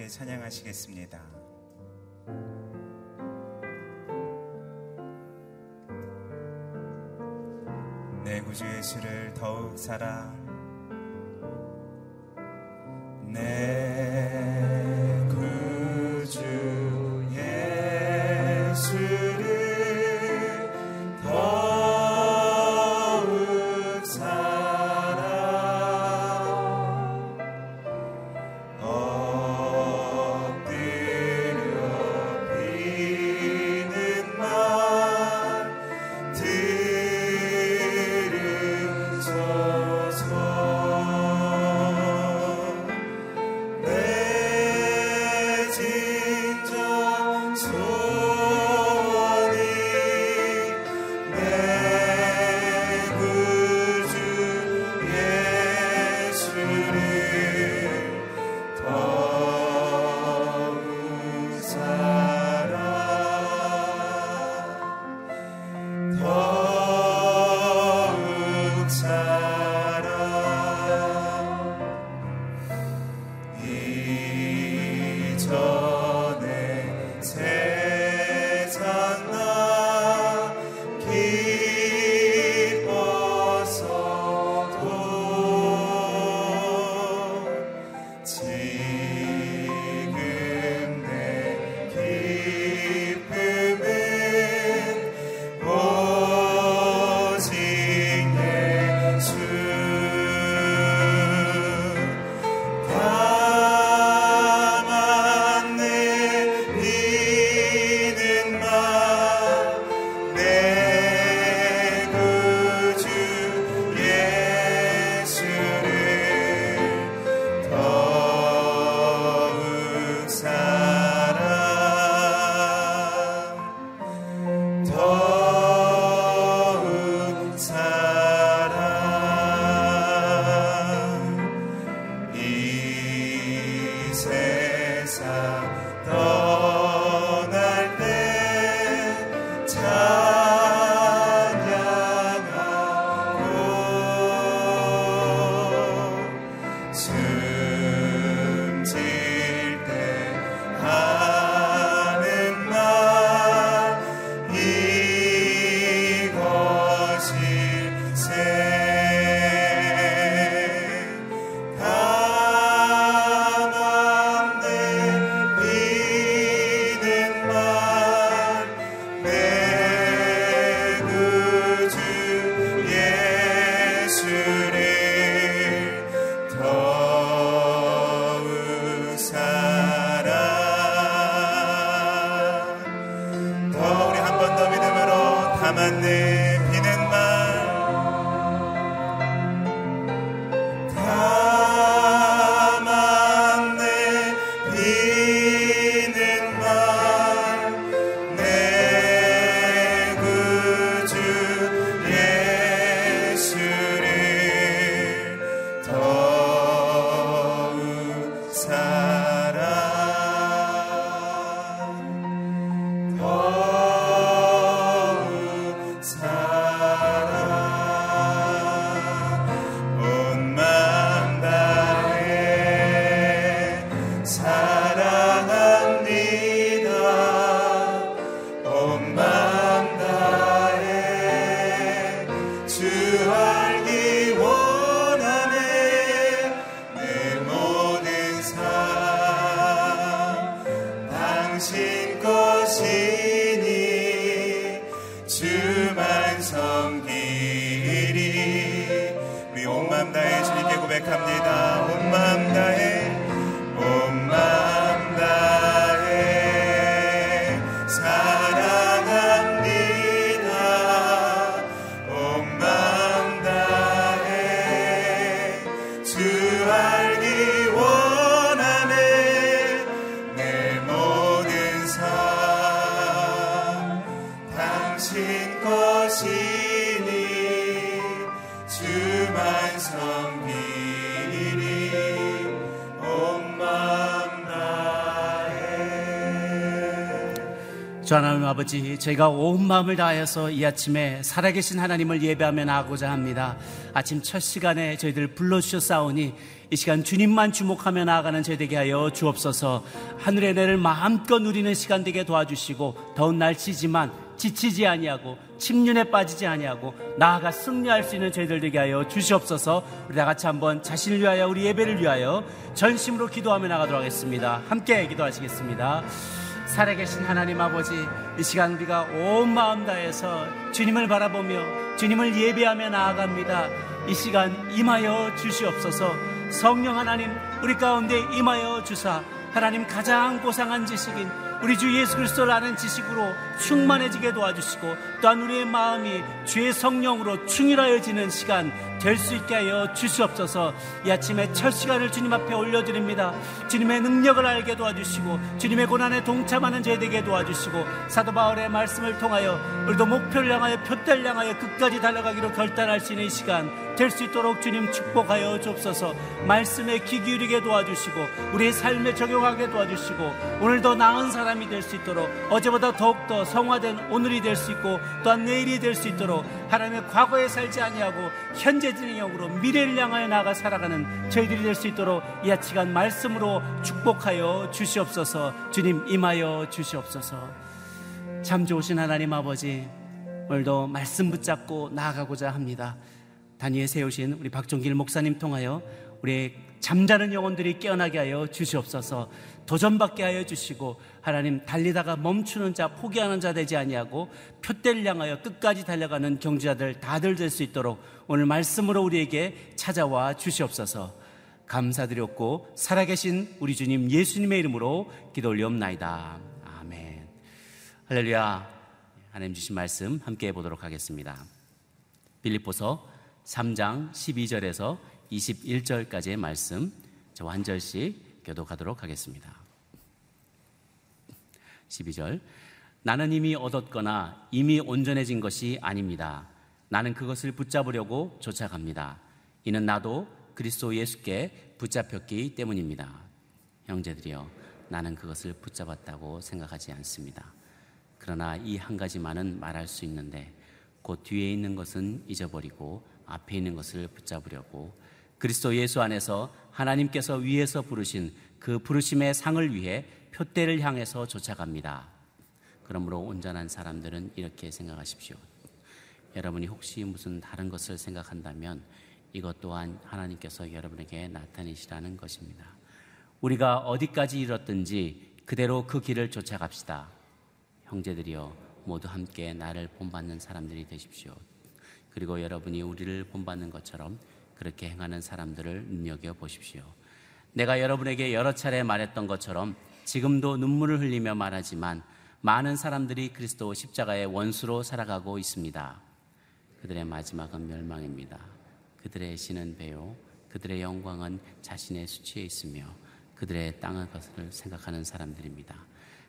함께 찬양하시겠습니다. 내 구주 예수를 더욱 사랑 Amane 주만 섬기리 주 하나님 아버지, 저희가 온 마음을 다하여서 이 아침에 살아계신 하나님을 예배하며 나가고자 합니다. 아침 첫 시간에 저희들 불러주셨사오니 이 시간 주님만 주목하며 나아가는 저희 되게 하여 주옵소서. 하늘의 내를 마음껏 누리는 시간 되게 도와주시고 더운 날씨지만 지치지 아니하고 침륜에 빠지지 아니하고 나아가 승리할 수 있는 저희들 되게 하여 주시옵소서. 우리 다 같이 한번 자신을 위하여 우리 예배를 위하여 전심으로 기도하며 나가도록 하겠습니다. 함께 기도하시겠습니다 살아계신 하나님 아버지 이 시간 우리가 온 마음 다해서 주님을 바라보며 주님을 예배하며 나아갑니다. 이 시간 임하여 주시옵소서. 성령 하나님 우리 가운데 임하여 주사 하나님 가장 고상한 지식인 우리 주 예수 그리스도를 아는 지식으로 충만해지게 도와주시고 또한 우리의 마음이 주의 성령으로 충일하여지는 시간 될 수 있게 하여 주시옵소서. 이 아침에 첫 시간을 주님 앞에 올려드립니다. 주님의 능력을 알게 도와주시고 주님의 고난에 동참하는 저희에게 도와주시고 사도 바울의 말씀을 통하여 우리도 목표를 향하여 표대를 향하여 끝까지 달려가기로 결단할 수 있는 이 시간 될 수 있도록 주님 축복하여 주옵소서. 말씀에 귀 기울이게 도와주시고 우리의 삶에 적용하게 도와주시고 오늘도 나은 사람이 될 수 있도록 어제보다 더욱더 성화된 오늘이 될 수 있고 또한 내일이 될 수 있도록 하나님의 과거에 살지 아니하고 현재 진행형으로 미래를 향하여 나아가 살아가는 저희들이 될 수 있도록 이 아치간 말씀으로 축복하여 주시옵소서. 주님 임하여 주시옵소서. 참 좋으신 하나님 아버지 오늘도 말씀 붙잡고 나아가고자 합니다. 단위에 세우신 우리 박종길 목사님 통하여 우리 잠자는 영혼들이 깨어나게 하여 주시옵소서. 도전받게 하여 주시고 하나님 달리다가 멈추는 자 포기하는 자 되지 아니하고 표대를 향하여 끝까지 달려가는 경주자들 다들 될 수 있도록 오늘 말씀으로 우리에게 찾아와 주시옵소서. 감사드렸고 살아계신 우리 주님 예수님의 이름으로 기도 올리옵나이다. 아멘. 할렐루야. 하나님 주신 말씀 함께 해보도록 하겠습니다. 빌립보서 3장 12절에서 21절까지의 말씀 저와 한 절씩 교독하도록 하겠습니다. 12절 나는 이미 얻었거나 이미 온전해진 것이 아닙니다. 나는 그것을 붙잡으려고 쫓아갑니다. 이는 나도 그리스도 예수께 붙잡혔기 때문입니다. 형제들이여 나는 그것을 붙잡았다고 생각하지 않습니다. 그러나 이 한 가지만은 말할 수 있는데 곧 뒤에 있는 것은 잊어버리고 앞에 있는 것을 붙잡으려고 그리스도 예수 안에서 하나님께서 위에서 부르신 그 부르심의 상을 위해 표대를 향해서 쫓아갑니다. 그러므로 온전한 사람들은 이렇게 생각하십시오. 여러분이 혹시 무슨 다른 것을 생각한다면 이것 또한 하나님께서 여러분에게 나타내시라는 것입니다. 우리가 어디까지 이뤘든지 그대로 그 길을 쫓아갑시다. 형제들이여 모두 함께 나를 본받는 사람들이 되십시오. 그리고 여러분이 우리를 본받는 것처럼 그렇게 행하는 사람들을 눈여겨 보십시오. 내가 여러분에게 여러 차례 말했던 것처럼 지금도 눈물을 흘리며 말하지만 많은 사람들이 그리스도 십자가의 원수로 살아가고 있습니다. 그들의 마지막은 멸망입니다. 그들의 신은 배요. 그들의 영광은 자신의 수치에 있으며 그들의 땅의 것을 생각하는 사람들입니다.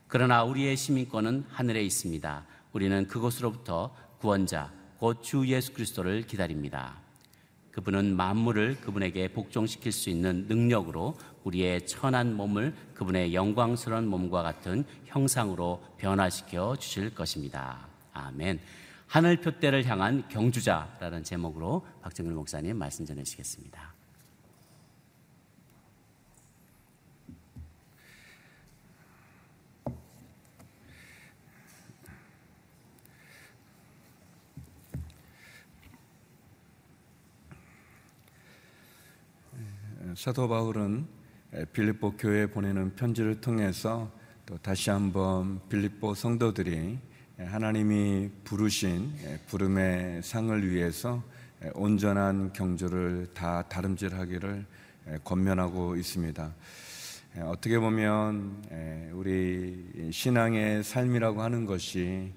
그러나 우리의 시민권은 하늘에 있습니다. 우리는 그곳으로부터 구원자, 곧 주 예수 그리스도를 기다립니다. 그분은 만물을 그분에게 복종시킬 수 있는 능력으로 우리의 천한 몸을 그분의 영광스러운 몸과 같은 형상으로 변화시켜 주실 것입니다. 아멘. 하늘 표대를 향한 경주자라는 제목으로 박정일 목사님 말씀 전해 주시겠습니다. 사도 바울은 빌립보 교회에 보내는 편지를 통해서 또 다시 한번 빌립보 성도들이 하나님이 부르신 부름의 상을 위해서 온전한 경주를 다 다름질하기를 권면하고 있습니다. 어떻게 보면 우리 신앙의 삶이라고 하는 것이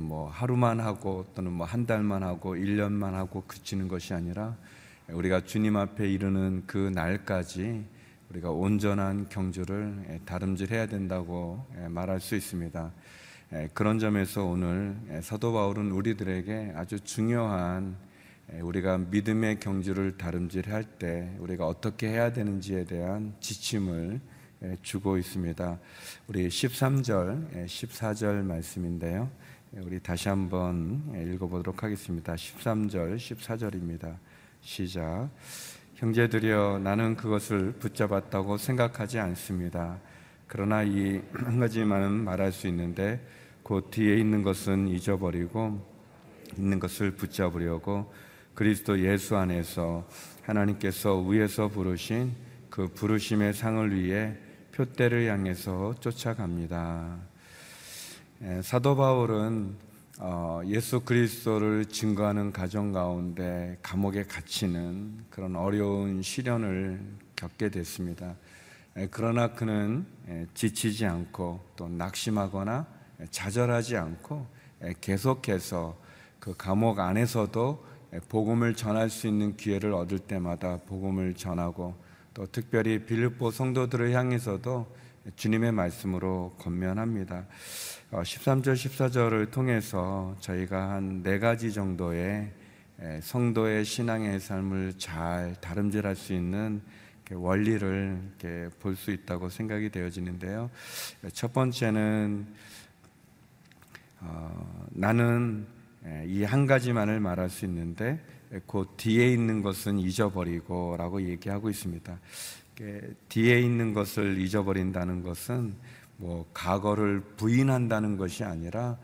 뭐 하루만 하고 또는 뭐 한 달만 하고 1년만 하고 그치는 것이 아니라 우리가 주님 앞에 이르는 그 날까지 우리가 온전한 경주를 다름질해야 된다고 말할 수 있습니다. 그런 점에서 오늘 사도 바울은 우리들에게 아주 중요한 우리가 믿음의 경주를 다름질할 때 우리가 어떻게 해야 되는지에 대한 지침을 주고 있습니다. 우리 13절, 14절 말씀인데요. 우리 다시 한번 읽어보도록 하겠습니다. 13절, 14절입니다. 시작. 형제들이여 나는 그것을 붙잡았다고 생각하지 않습니다. 그러나 이 한 가지만은 말할 수 있는데 곧 뒤에 있는 것은 잊어버리고 있는 것을 붙잡으려고 그리스도 예수 안에서 하나님께서 위에서 부르신 그 부르심의 상을 위해 표대를 향해서 쫓아갑니다. 사도 바울은 어, 예수 그리스도를 증거하는 가정 가운데 감옥에 갇히는 그런 어려운 시련을 겪게 됐습니다. 그러나 그는 지치지 않고 또 낙심하거나 좌절하지 않고 계속해서 그 감옥 안에서도 복음을 전할 수 있는 기회를 얻을 때마다 복음을 전하고 또 특별히 빌립보 성도들을 향해서도 주님의 말씀으로 건면합니다. 13절, 어, 14절을 통해서 저희가 한 네 가지 정도의 성도의 신앙의 삶을 잘 다름질할 수 있는 원리를 볼 수 있다고 생각이 되어지는데요. 첫 번째는 어, 나는 이 한 가지만을 말할 수 있는데 그 뒤에 있는 것은 잊어버리고라고 얘기하고 있습니다. 뒤에 있는 것을 잊어버린다는 것은 뭐 과거를 부인한다는 것이 아니라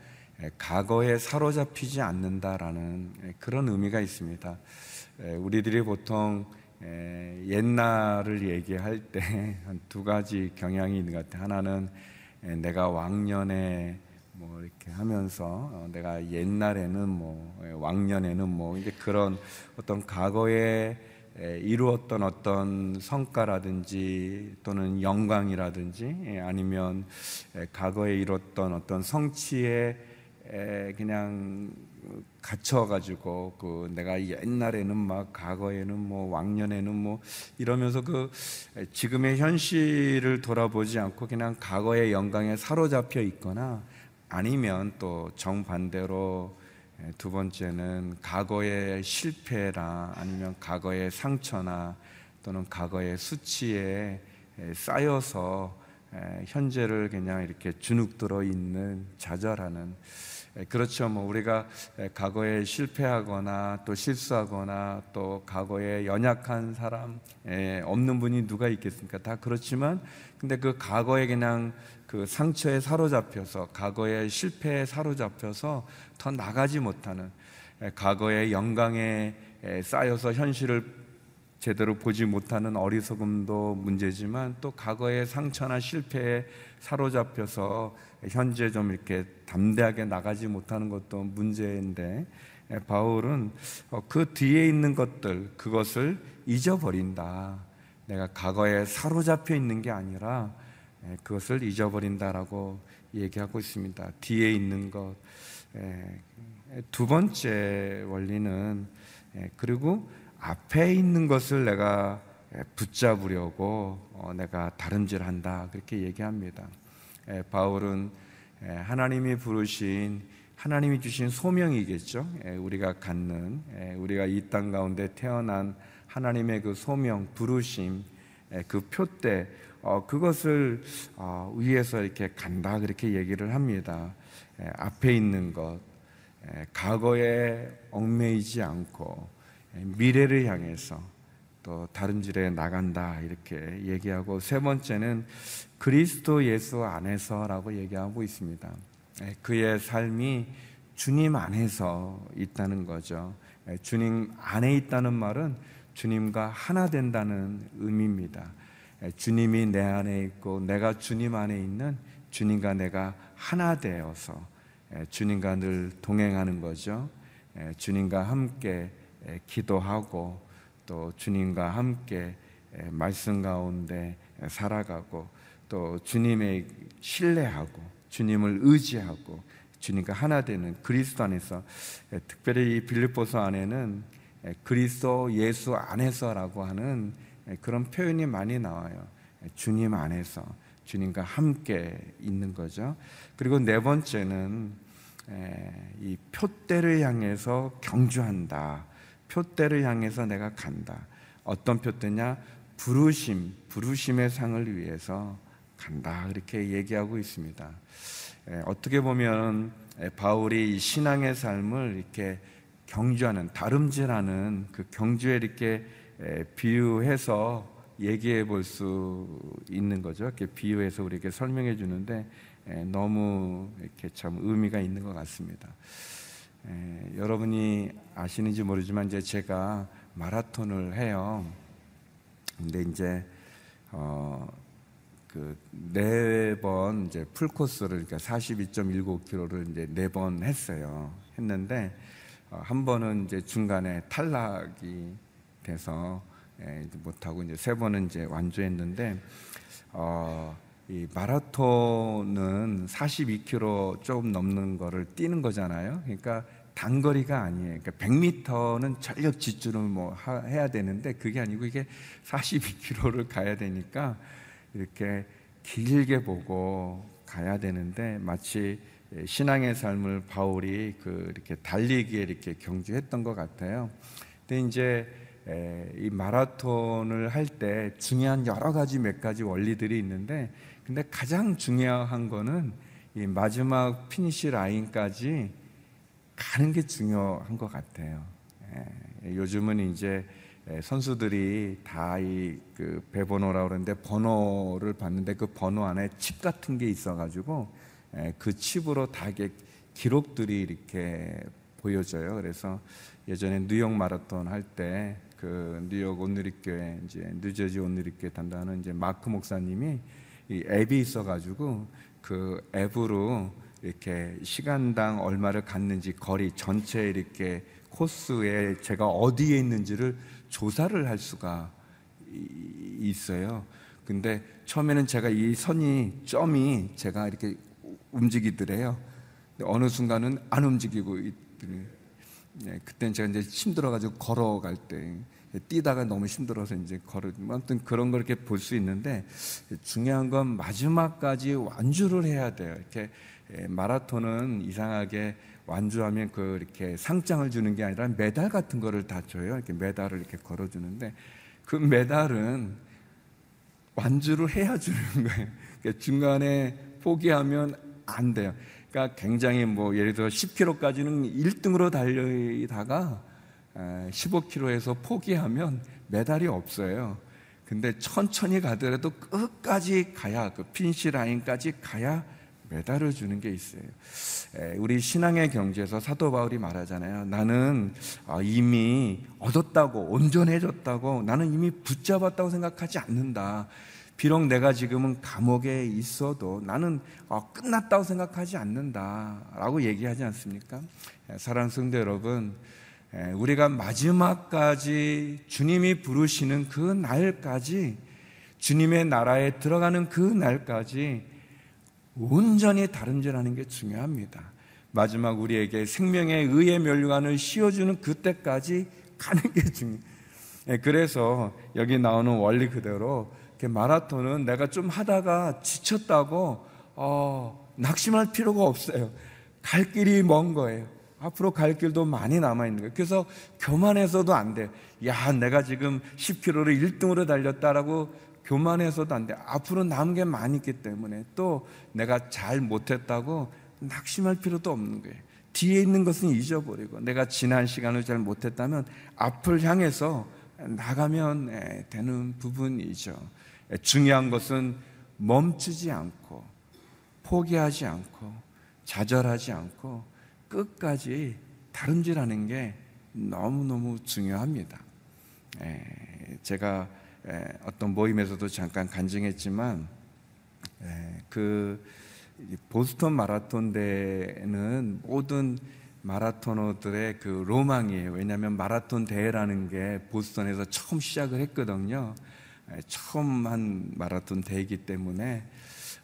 과거에 사로잡히지 않는다라는 그런 의미가 있습니다. 우리들이 보통 옛날을 얘기할 때 한 두 가지 경향이 있는 것 같아요. 하나는 내가 왕년에 뭐 이렇게 하면서 어, 내가 옛날에는 뭐 왕년에는 뭐 이제 그런 어떤 과거에 이루었던 어떤 성과라든지 또는 영광이라든지 아니면 과거에 이뤘던 어떤 성취에 그냥 갇혀가지고 그 내가 옛날에는 막 과거에는 뭐 왕년에는 뭐 이러면서 그 지금의 현실을 돌아보지 않고 그냥 과거의 영광에 사로잡혀 있거나 아니면 또 정반대로 두 번째는 과거의 실패나 아니면 과거의 상처나 또는 과거의 수치에 쌓여서 현재를 그냥 이렇게 주눅들어 있는 좌절하는 그렇죠. 뭐 우리가 과거에 실패하거나 또 실수하거나 또 과거에 연약한 사람 없는 분이 누가 있겠습니까? 다 그렇지만 근데 그 과거에 그냥 그 상처에 사로잡혀서 과거의 실패에 사로잡혀서 더 나가지 못하는 과거의 영광에 쌓여서 현실을 제대로 보지 못하는 어리석음도 문제지만 또 과거의 상처나 실패에 사로잡혀서 현재 좀 이렇게 담대하게 나가지 못하는 것도 문제인데 바울은 어, 그 뒤에 있는 것들 그것을 잊어버린다. 내가 과거에 사로잡혀 있는 게 아니라 예, 그것을 잊어버린다라고 얘기하고 있습니다. 뒤에 있는 것. 예, 두 번째 원리는 예, 그리고 앞에 있는 것을 내가 붙잡으려고 어, 내가 다름질한다 그렇게 얘기합니다. 바울은 하나님이 부르신 하나님이 주신 소명이겠죠. 우리가 갖는 우리가 이 땅 가운데 태어난 하나님의 그 소명 부르심 그 표대 어, 그것을 어, 위에서 이렇게 간다 그렇게 얘기를 합니다. 에, 앞에 있는 것, 에, 과거에 얽매이지 않고 에, 미래를 향해서 또 다른 길에 나간다 이렇게 얘기하고 세 번째는 그리스도 예수 안에서라고 얘기하고 있습니다. 그의 삶이 주님 안에서 있다는 거죠. 주님 안에 있다는 말은 주님과 하나 된다는 의미입니다. 주님이 내 안에 있고 내가 주님 안에 있는 주님과 내가 하나 되어서 주님과 늘 동행하는 거죠. 주님과 함께 기도하고 또 주님과 함께 말씀 가운데 살아가고 또 주님의 신뢰하고 주님을 의지하고 주님과 하나 되는 그리스도 안에서 특별히 이 빌립보서 안에는 그리스도 예수 안에서라고 하는 예, 그런 표현이 많이 나와요. 예, 주님 안에서 주님과 함께 있는 거죠. 그리고 네 번째는 예, 이 표대를 향해서 경주한다. 표대를 향해서 내가 간다. 어떤 표대냐? 부르심, 부르심의 상을 위해서 간다 이렇게 얘기하고 있습니다. 어떻게 보면 바울이 신앙의 삶을 이렇게 경주하는 다름질하는 그 경주에 이렇게 비유해서 얘기해 볼 수 있는 거죠. 이렇게 비유해서 우리에게 설명해 주는데 너무 이렇게 참 의미가 있는 것 같습니다. 여러분이 아시는지 모르지만 이제 제가 마라톤을 해요. 근데 이제 어, 그 네 번 이제 풀 코스를 그러니까 42.19km를 이제 네 번 했어요. 했는데 어, 한 번은 이제 중간에 탈락이 돼서 예, 못하고 이제 세 번은 이제 완주했는데 어, 이 마라톤은 42km 조금 넘는 거를 뛰는 거잖아요. 그러니까 단거리가 아니에요. 그러니까 100m는 전력 질주를 뭐 하, 해야 되는데 그게 아니고 이게 42km를 가야 되니까 이렇게 길게 보고 가야 되는데 마치 신앙의 삶을 바울이 그 이렇게 달리기에 이렇게 경주했던 것 같아요. 근데 이제 이 마라톤을 할 때 중요한 여러 가지 몇 가지 원리들이 있는데 근데 가장 중요한 거는 이 마지막 finish line까지 가는 게 중요한 것 같아요. 요즘은 이제 선수들이 다 이 그 배번호라고 그러는데 번호를 봤는데 그 번호 안에 칩 같은 게 있어가지고 그 칩으로 다 기록들이 이렇게 보여져요. 그래서 예전에 뉴욕 마라톤 할 때 그 뉴욕 온누리교회 이제 뉴저지 온누리교회 담당하는 이제 마크 목사님이 이 앱이 있어가지고 그 앱으로 이렇게 시간당 얼마를 갔는지 거리 전체 이렇게 코스에 제가 어디에 있는지를 조사를 할 수가 있어요. 근데 처음에는 제가 이 선이 점이 제가 이렇게 움직이더래요. 어느 순간은 안 움직이고 있더니 네, 그때는 제가 이제 힘들어가지고 걸어갈 때 뛰다가 너무 힘들어서 이제 걸어 아무튼 그런 걸 이렇게 볼 수 있는데 중요한 건 마지막까지 완주를 해야 돼요. 이렇게 마라톤은 이상하게 완주하면 그 이렇게 상장을 주는 게 아니라 메달 같은 거를 다 줘요. 이렇게 메달을 이렇게 걸어 주는데 그 메달은 완주를 해야 주는 거예요. 그러니까 중간에 포기하면 안 돼요. 그러니까 굉장히 뭐 예를 들어 10km까지는 1등으로 달리다가 15km에서 포기하면 메달이 없어요. 근데 천천히 가더라도 끝까지 가야 그 핀시 라인까지 가야 메달을 주는 게 있어요. 우리 신앙의 경제에서 사도 바울이 말하잖아요. 나는 아, 이미 얻었다고, 온전해졌다고, 나는 이미 붙잡았다고 생각하지 않는다. 비록 내가 지금은 감옥에 있어도 나는 어, 끝났다고 생각하지 않는다. 라고 얘기하지 않습니까? 사랑하는 성도 여러분, 우리가 마지막까지 주님이 부르시는 그 날까지 주님의 나라에 들어가는 그 날까지 온전히 다름질하는 게 중요합니다. 마지막 우리에게 생명의 의의 멸류관을 씌워주는 그때까지 가는 게 중요해요. 예, 그래서 여기 나오는 원리 그대로 마라톤은 내가 좀 하다가 지쳤다고 어, 낙심할 필요가 없어요. 갈 길이 먼 거예요. 앞으로 갈 길도 많이 남아 있는 거예요. 그래서 교만해서도 안 돼요. 야, 내가 지금 10km를 1등으로 달렸다라고 교만해서도 안 돼. 앞으로 남은 게 많이 있기 때문에 또 내가 잘 못했다고 낙심할 필요도 없는 거예요. 뒤에 있는 것은 잊어버리고 내가 지난 시간을 잘 못했다면 앞을 향해서 나가면 되는 부분이죠. 중요한 것은 멈추지 않고 포기하지 않고 좌절하지 않고 끝까지 다름질하는 게 너무너무 중요합니다. 제가 어떤 모임에서도 잠깐 간증했지만 그 보스턴 마라톤 대회는 모든 마라토너들의 그 로망이에요. 왜냐하면 마라톤 대회라는 게 보스턴에서 처음 시작을 했거든요. 처음 한 마라톤 대회이기 때문에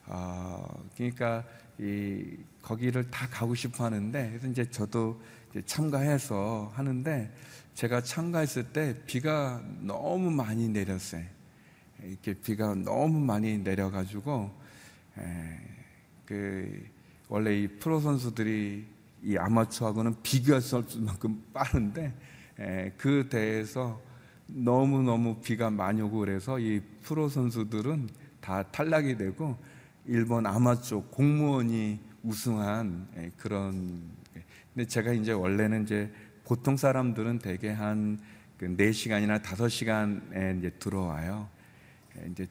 어, 그러니까 이 거기를 다 가고 싶어 하는데 그래서 이제 저도 이제 참가해서 하는데 제가 참가했을 때 비가 너무 많이 내렸어요. 이렇게 비가 너무 많이 내려가지고 에, 그 원래 이 프로 선수들이 이 아마추어하고는 비교할 수 없을 만큼 빠른데 에, 그 대회에서 너무 너무 비가 많이 오고 그래서 이 프로 선수들은 다 탈락이 되고 일본 아마추어 공무원이 우승한 예, 그런 근데 제가 이제 원래는 이제 보통 사람들은 대개 한 4시간이나 그 5시간에 이제 들어와요. 예, 이제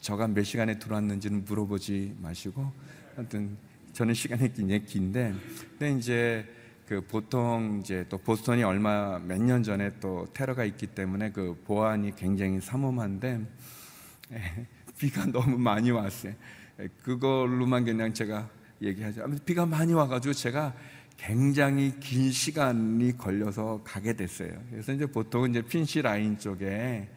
저가 몇 시간에 들어왔는지는 물어보지 마시고 하여튼 저는 시간이 굉장히 긴데 근데 이제 그 보통 이제 또 보스턴이 얼마 몇 년 전에 또 테러가 있기 때문에 그 보안이 굉장히 삼엄한데 예, 비가 너무 많이 왔어요. 예, 그걸로만 그냥 제가 얘기하죠. 비가 많이 와가지고 제가 굉장히 긴 시간이 걸려서 가게 됐어요. 그래서 이제 보통 이제 핀시 라인 쪽에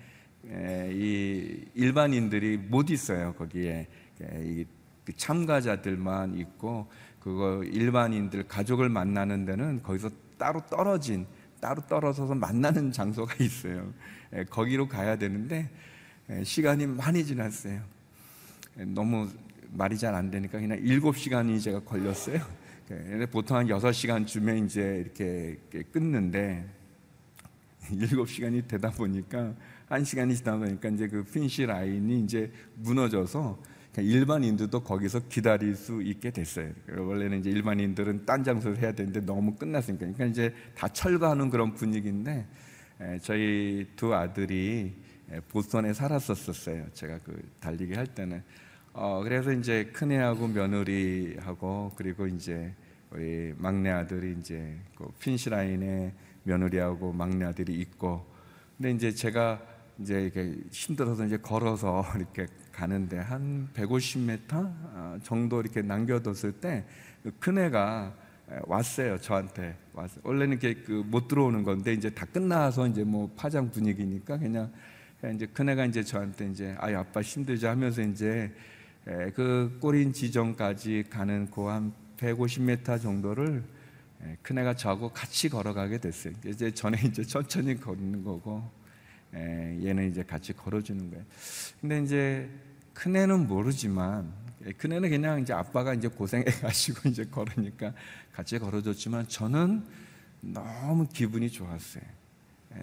이 일반인들이 못 있어요. 거기에 이그 참가자들만 있고 그거 일반인들 가족을 만나는 데는 거기서 따로 떨어진 따로 떨어져서 만나는 장소가 있어요. 거기로 가야 되는데 시간이 많이 지났어요. 너무 말이 잘 안 되니까 그냥 일곱 시간이 제가 걸렸어요. 보통 한 여섯 시간 주면 이제 이렇게 끊는데 일곱 시간이 되다 보니까 한 시간이 지나 보니까 이제 그 핀시 라인이 이제 무너져서 일반인들도 거기서 기다릴 수 있게 됐어요. 원래는 이제 일반인들은 딴 장소에서 해야 되는데 너무 끝났으니까. 그러니까 이제 다 철거하는 그런 분위기인데 저희 두 아들이 보스턴에 살았었어요. 제가 그 달리기 할 때는. 어, 그래서 이제 큰애하고 며느리하고 그리고 이제 우리 막내 아들이 이제 그 핀시라인에 며느리하고 막내 아들이 있고 근데 이제 제가 이제 이렇게 힘들어서 이제 걸어서 이렇게 가는데 한 150m 어, 정도 이렇게 남겨뒀을 때그 큰애가 왔어요 저한테 왔어요. 원래는 이렇게 그 못 들어오는 건데 이제 다 끝나서 이제 뭐 파장 분위기니까 그냥 이제 큰 애가 이제 저한테 이제 아이 아빠 힘들지 하면서 이제 그 꼬린 지점까지 가는 그 한 150m 정도를 큰 애가 저하고 같이 걸어가게 됐어요. 이제 전에 이제 천천히 걷는 거고 얘는 이제 같이 걸어주는 거예요. 근데 이제 큰 애는 모르지만 큰 애는 그냥 이제 아빠가 이제 고생해가지고 이제 걸으니까 같이 걸어줬지만 저는 너무 기분이 좋았어요.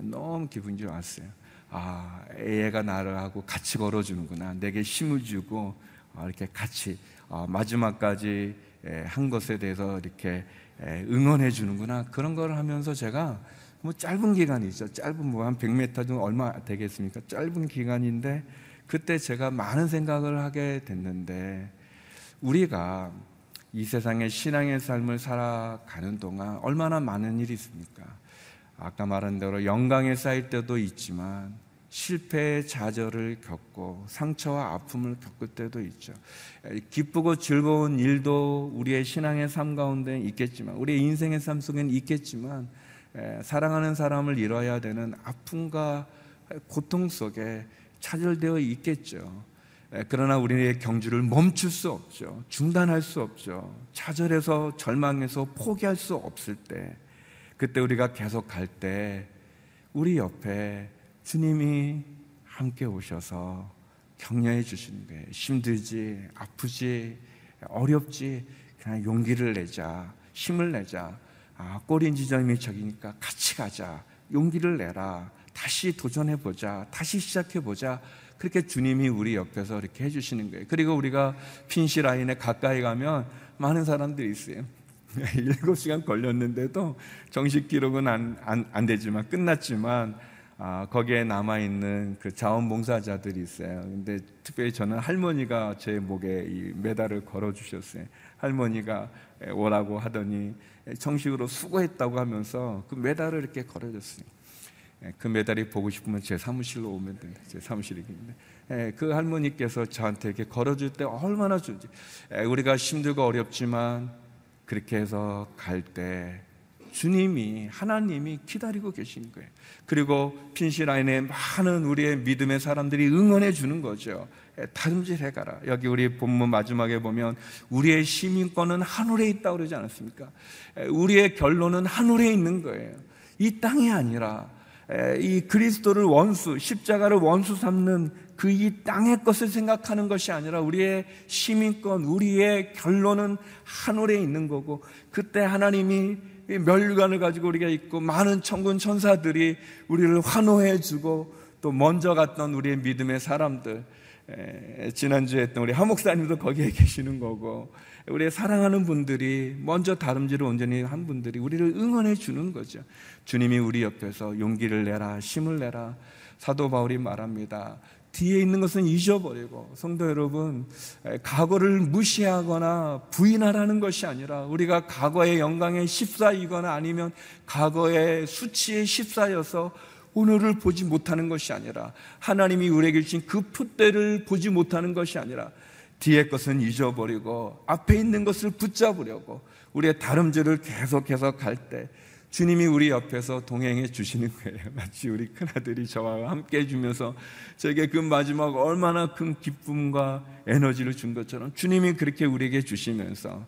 너무 기분이 좋았어요. 아, 얘가 나를 하고 같이 걸어주는구나. 내게 힘을 주고 어, 이렇게 같이 어, 마지막까지 한 것에 대해서 이렇게 응원해 주는구나 그런 걸 하면서 제가 뭐 짧은 기간이죠. 짧은 뭐 한 100m 정도 얼마 되겠습니까? 짧은 기간인데 그때 제가 많은 생각을 하게 됐는데 우리가 이 세상의 신앙의 삶을 살아가는 동안 얼마나 많은 일이 있습니까? 아까 말한 대로 영광에 쌓일 때도 있지만 실패의 좌절을 겪고 상처와 아픔을 겪을 때도 있죠. 기쁘고 즐거운 일도 우리의 신앙의 삶 가운데 있겠지만, 우리의 인생의 삶 속에는 있겠지만, 사랑하는 사람을 잃어야 되는 아픔과 고통 속에 차절되어 있겠죠. 그러나 우리의 경주를 멈출 수 없죠. 중단할 수 없죠. 차절해서 절망해서 포기할 수 없을 때, 그때 우리가 계속 갈 때, 우리 옆에 주님이 함께 오셔서 격려해 주시는 거예요. 힘들지, 아프지, 어렵지, 그냥 용기를 내자, 힘을 내자. 아, 꼬린 지점이 저기니까 같이 가자. 용기를 내라. 다시 도전해 보자. 다시 시작해 보자. 그렇게 주님이 우리 옆에서 이렇게 해 주시는 거예요. 그리고 우리가 핀시 라인에 가까이 가면 많은 사람들이 있어요. 7시간 걸렸는데도 정식 기록은 안, 안, 안 되지만 끝났지만 아, 거기에 남아 있는 그 자원봉사자들이 있어요. 근데 특별히 저는 할머니가 제 목에 이 메달을 걸어 주셨어요. 할머니가 오라고 하더니 정식으로 수고했다고 하면서 그 메달을 이렇게 걸어 줬어요. 그 메달이 보고 싶으면 제 사무실로 오면 됩니다. 제 사무실이 있는데 그 할머니께서 저한테 이렇게 걸어줄 때 얼마나 좋지. 우리가 힘들고 어렵지만 그렇게 해서 갈 때 주님이 하나님이 기다리고 계신 거예요. 그리고 핀시라인에 많은 우리의 믿음의 사람들이 응원해 주는 거죠. 다름질해 가라. 여기 우리 본문 마지막에 보면 우리의 시민권은 하늘에 있다고 그러지 않았습니까? 우리의 결론은 하늘에 있는 거예요. 이 땅이 아니라 이 그리스도를 원수, 십자가를 원수 삼는 그 이 땅의 것을 생각하는 것이 아니라 우리의 시민권, 우리의 결론은 하늘에 있는 거고 그때 하나님이 멸관을 가지고 우리가 있고 많은 천군 천사들이 우리를 환호해 주고 또 먼저 갔던 우리의 믿음의 사람들 지난주에 했던 우리 하목사님도 거기에 계시는 거고 우리 사랑하는 분들이 먼저 다름질을 온전히 한 분들이 우리를 응원해 주는 거죠. 주님이 우리 옆에서 용기를 내라, 힘을 내라. 사도 바울이 말합니다. 뒤에 있는 것은 잊어버리고 성도 여러분 과거를 무시하거나 부인하라는 것이 아니라 우리가 과거의 영광에 십사이거나 아니면 과거의 수치에 십사여서 오늘을 보지 못하는 것이 아니라 하나님이 우리에게 주신 그 표대를 보지 못하는 것이 아니라 뒤에 것은 잊어버리고 앞에 있는 것을 붙잡으려고 우리의 다름질을 계속해서 갈 때 주님이 우리 옆에서 동행해 주시는 거예요. 마치 우리 큰아들이 저와 함께 해주면서 저에게 그 마지막 얼마나 큰 기쁨과 에너지를 준 것처럼 주님이 그렇게 우리에게 주시면서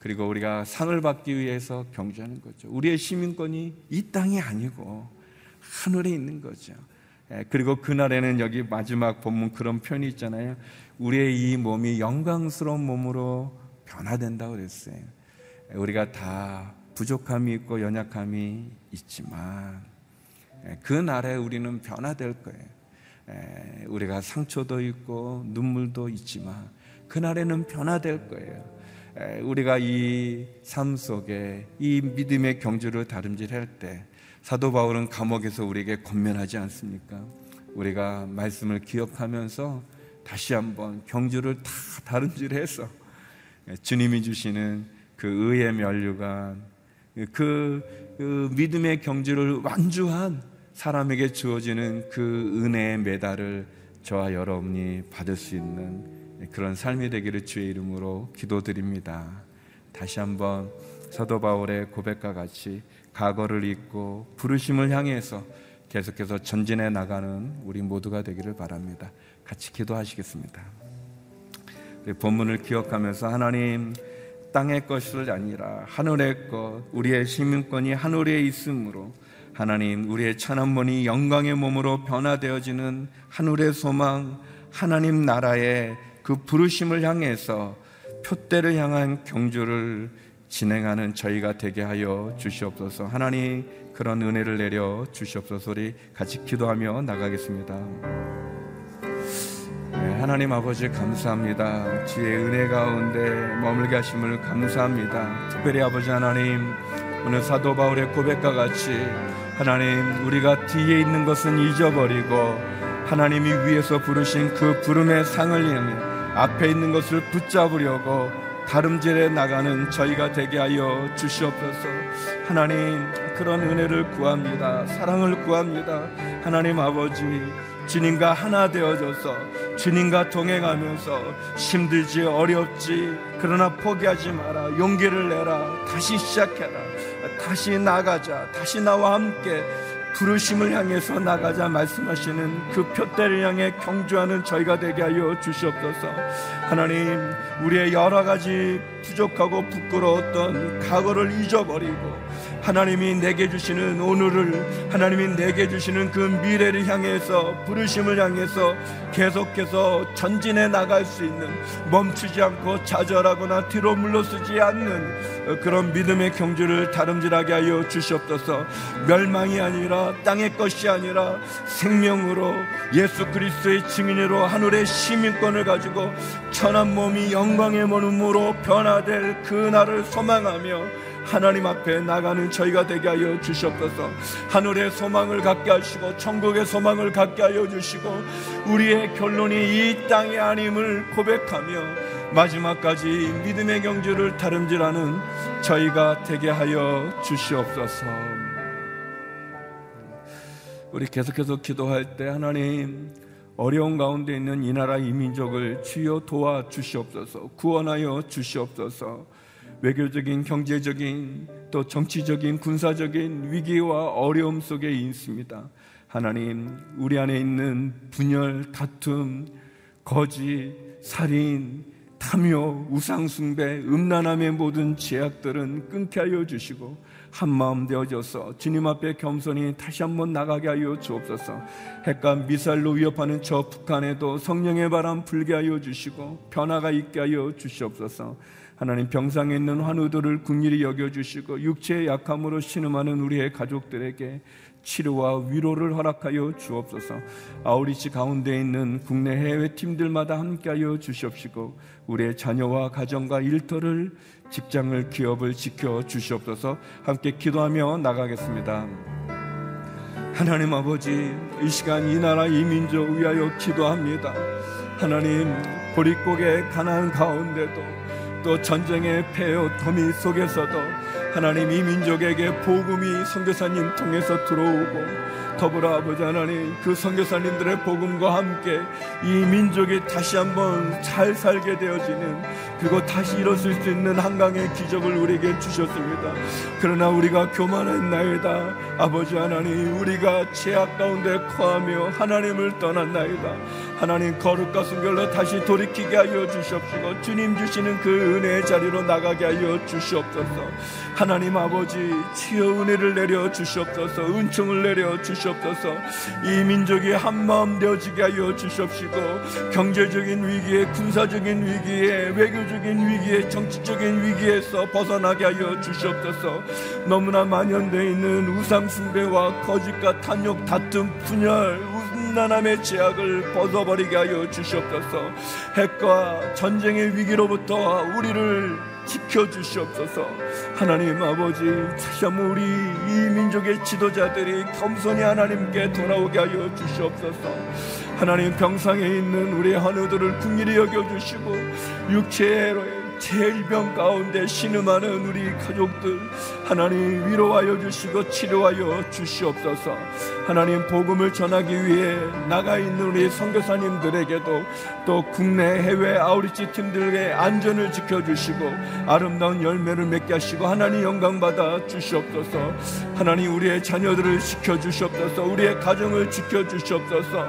그리고 우리가 상을 받기 위해서 경주하는 거죠. 우리의 시민권이 이 땅이 아니고 하늘에 있는 거죠. 예, 그리고 그날에는 여기 마지막 본문 그런 표현이 있잖아요. 우리의 이 몸이 영광스러운 몸으로 변화된다고 그랬어요. 예, 우리가 다 부족함이 있고 연약함이 있지만 예, 그 날에 우리는 변화될 거예요. 우리가 상처도 있고 눈물도 있지만 그 날에는 변화될 거예요. 우리가 이 삶 속에 이 믿음의 경주를 다름질할 때 사도 바울은 감옥에서 우리에게 권면하지 않습니까? 우리가 말씀을 기억하면서 다시 한번 경주를 다 다른질해서 주님이 주시는 그 의의 면류관, 그, 그 믿음의 경주를 완주한 사람에게 주어지는 그 은혜의 메달을 저와 여러분이 받을 수 있는 그런 삶이 되기를 주의 이름으로 기도드립니다. 다시 한번 사도 바울의 고백과 같이 과거를 잊고 부르심을 향해서 계속해서 전진해 나가는 우리 모두가 되기를 바랍니다. 같이 기도하시겠습니다. 본문을 기억하면서 하나님 땅의 것이 아니라 하늘의 것, 우리의 시민권이 하늘에 있으므로 하나님 우리의 천한문이 영광의 몸으로 변화되어지는 하늘의 소망, 하나님 나라의 그 부르심을 향해서 표대를 향한 경주를 진행하는 저희가 되게 하여 주시옵소서. 하나님 그런 은혜를 내려 주시옵소서. 우리 같이 기도하며 나가겠습니다. 네, 하나님 아버지 감사합니다. 주의 은혜 가운데 머물게 하심을 감사합니다. 특별히 아버지 하나님 오늘 사도 바울의 고백과 같이 하나님 우리가 뒤에 있는 것은 잊어버리고 하나님이 위에서 부르신 그 부름의 상을 향해 앞에 있는 것을 붙잡으려고 다름질에 나가는 저희가 되게 하여 주시옵소서. 하나님 그런 은혜를 구합니다. 사랑을 구합니다. 하나님 아버지 주님과 하나 되어져서 주님과 동행하면서 힘들지 어렵지 그러나 포기하지 마라. 용기를 내라. 다시 시작해라. 다시 나가자. 다시 나와 함께 부르심을 향해서 나가자 말씀하시는 그 표대를 향해 경주하는 저희가 되게 하여 주시옵소서. 하나님, 우리의 여러 가지 부족하고 부끄러웠던 과거를 잊어버리고 하나님이 내게 주시는 오늘을 하나님이 내게 주시는 그 미래를 향해서 부르심을 향해서 계속해서 전진해 나갈 수 있는 멈추지 않고 좌절하거나 뒤로 물러서지 않는 그런 믿음의 경주를 다름질하게 하여 주시옵소서. 멸망이 아니라 땅의 것이 아니라 생명으로 예수 그리스도의 증인으로 하늘의 시민권을 가지고 천한 몸이 영광의 몸으로 변화될 그 날을 소망하며 하나님 앞에 나가는 저희가 되게 하여 주시옵소서. 하늘의 소망을 갖게 하시고 천국의 소망을 갖게 하여 주시고 우리의 결론이 이 땅이 아님을 고백하며 마지막까지 믿음의 경주를 다름질하는 저희가 되게 하여 주시옵소서. 우리 계속해서 기도할 때 하나님 어려운 가운데 있는 이 나라 이민족을 주여 도와 주시옵소서. 구원하여 주시옵소서. 외교적인, 경제적인, 또 정치적인, 군사적인 위기와 어려움 속에 있습니다. 하나님, 우리 안에 있는 분열, 다툼, 거짓, 살인, 탐욕, 우상숭배, 음란함의 모든 제약들은 끊게 하여 주시고 한마음 되어져서 주님 앞에 겸손히 다시 한번 나가게 하여 주옵소서. 핵과 미사일로 위협하는 저 북한에도 성령의 바람 불게 하여 주시고 변화가 있게 하여 주시옵소서. 하나님 병상에 있는 환우들을 국률이 여겨주시고 육체의 약함으로 신음하는 우리의 가족들에게 치료와 위로를 허락하여 주옵소서. 아우리치 가운데 있는 국내 해외 팀들마다 함께하여 주시옵시고 우리의 자녀와 가정과 일터를 직장을 기업을 지켜 주시옵소서. 함께 기도하며 나가겠습니다. 하나님 아버지 이 시간 이 나라 이 민족 위하여 기도합니다. 하나님 보릿고개 가난 가운데도 또 전쟁의 폐허 더미 속에서도 하나님 이 민족에게 복음이 선교사님 통해서 들어오고 더불어 아버지 하나님 그 선교사님들의 복음과 함께 이 민족이 다시 한번 잘 살게 되어지는 그리고 다시 일어설 수 있는 한강의 기적을 우리에게 주셨습니다. 그러나 우리가 교만했나이다. 아버지 하나님 우리가 죄악 가운데 거하며 하나님을 떠났나이다. 하나님 거룩과 순결로 다시 돌이키게 하여 주시옵시고 주님 주시는 그 은혜의 자리로 나가게 하여 주시옵소서. 하나님 아버지 치여 은혜를 내려 주시옵소서. 은총을 내려 주시옵소서. 이 민족이 한 마음 되어지게 하여 주시옵시고 경제적인 위기에 군사적인 위기에 외교적인 위기에 정치적인 위기에서 벗어나게 하여 주시옵소서. 너무나 만연되어 있는 우상 숭배와 거짓과 탐욕 다툼 분열 음란함의 제약을 벗어버리게 하여 주시옵소서 핵과 전쟁의 위기로부터 우리를 지켜주시옵소서. 하나님 아버지 다시 한번 우리 이 민족의 지도자들이 겸손히 하나님께 돌아오게 하여 주시옵소서. 하나님 병상에 있는 우리 한우들을 궁일히 여겨주시고 육체의 제일병 가운데 신음하는 우리 가족들 하나님 위로하여 주시고 치료하여 주시옵소서. 하나님 복음을 전하기 위해 나가 있는 우리 선교사님들에게도 또 국내 해외 아우리치 팀들의 안전을 지켜주시고 아름다운 열매를 맺게 하시고 하나님 영광 받아 주시옵소서. 하나님 우리의 자녀들을 지켜주시옵소서. 우리의 가정을 지켜주시옵소서.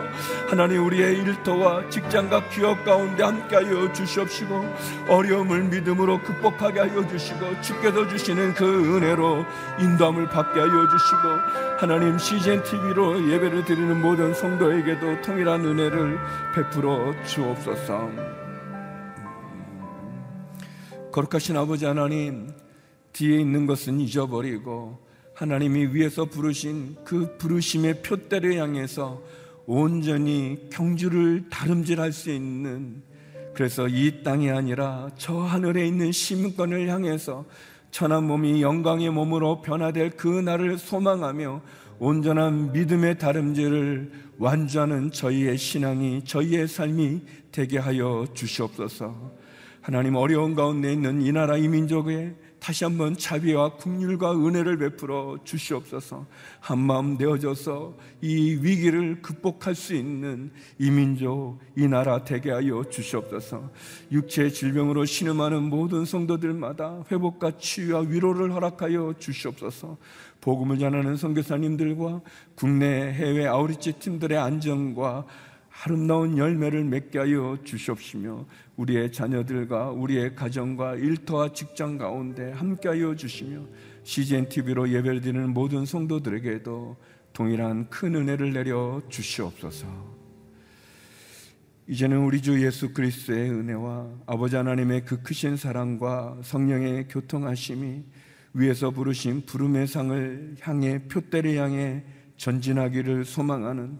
하나님 우리의 일터와 직장과 기업 가운데 함께하여 주시옵시고 어려움을 믿음으로 극복하게 하여 주시고 주께서 주시는 그 은혜로 인도함을 받게 하여 주시고 하나님 CGN TV로 예배를 드리는 모든 성도에게도 통일한 은혜를 베풀어 주옵소서. 거룩하신 아버지 하나님 뒤에 있는 것은 잊어버리고 하나님이 위에서 부르신 그 부르심의 표대를 향해서 온전히 경주를 다름질할 수 있는 그래서 이 땅이 아니라 저 하늘에 있는 시민권을 향해서 천한 몸이 영광의 몸으로 변화될 그 날을 소망하며 온전한 믿음의 다름질을 완주하는 저희의 신앙이 저희의 삶이 되게 하여 주시옵소서. 하나님 어려운 가운데 있는 이 나라 이 민족에 다시 한번 자비와 국률과 은혜를 베풀어 주시옵소서. 한 마음 되어져서 이 위기를 극복할 수 있는 이 민족, 이 나라 되게 하여 주시옵소서. 육체 질병으로 신음하는 모든 성도들마다 회복과 치유와 위로를 허락하여 주시옵소서. 복음을 전하는 선교사님들과 국내 해외 아우리치 팀들의 안정과 아름다운 열매를 맺게 하여 주시옵시며 우리의 자녀들과 우리의 가정과 일터와 직장 가운데 함께 하여 주시며 CGN TV로 예배를 드리는 모든 성도들에게도 동일한 큰 은혜를 내려 주시옵소서. 이제는 우리 주 예수 그리스도의 은혜와 아버지 하나님의 그 크신 사랑과 성령의 교통하심이 위에서 부르신 부름의 상을 향해 표대를 향해 전진하기를 소망하는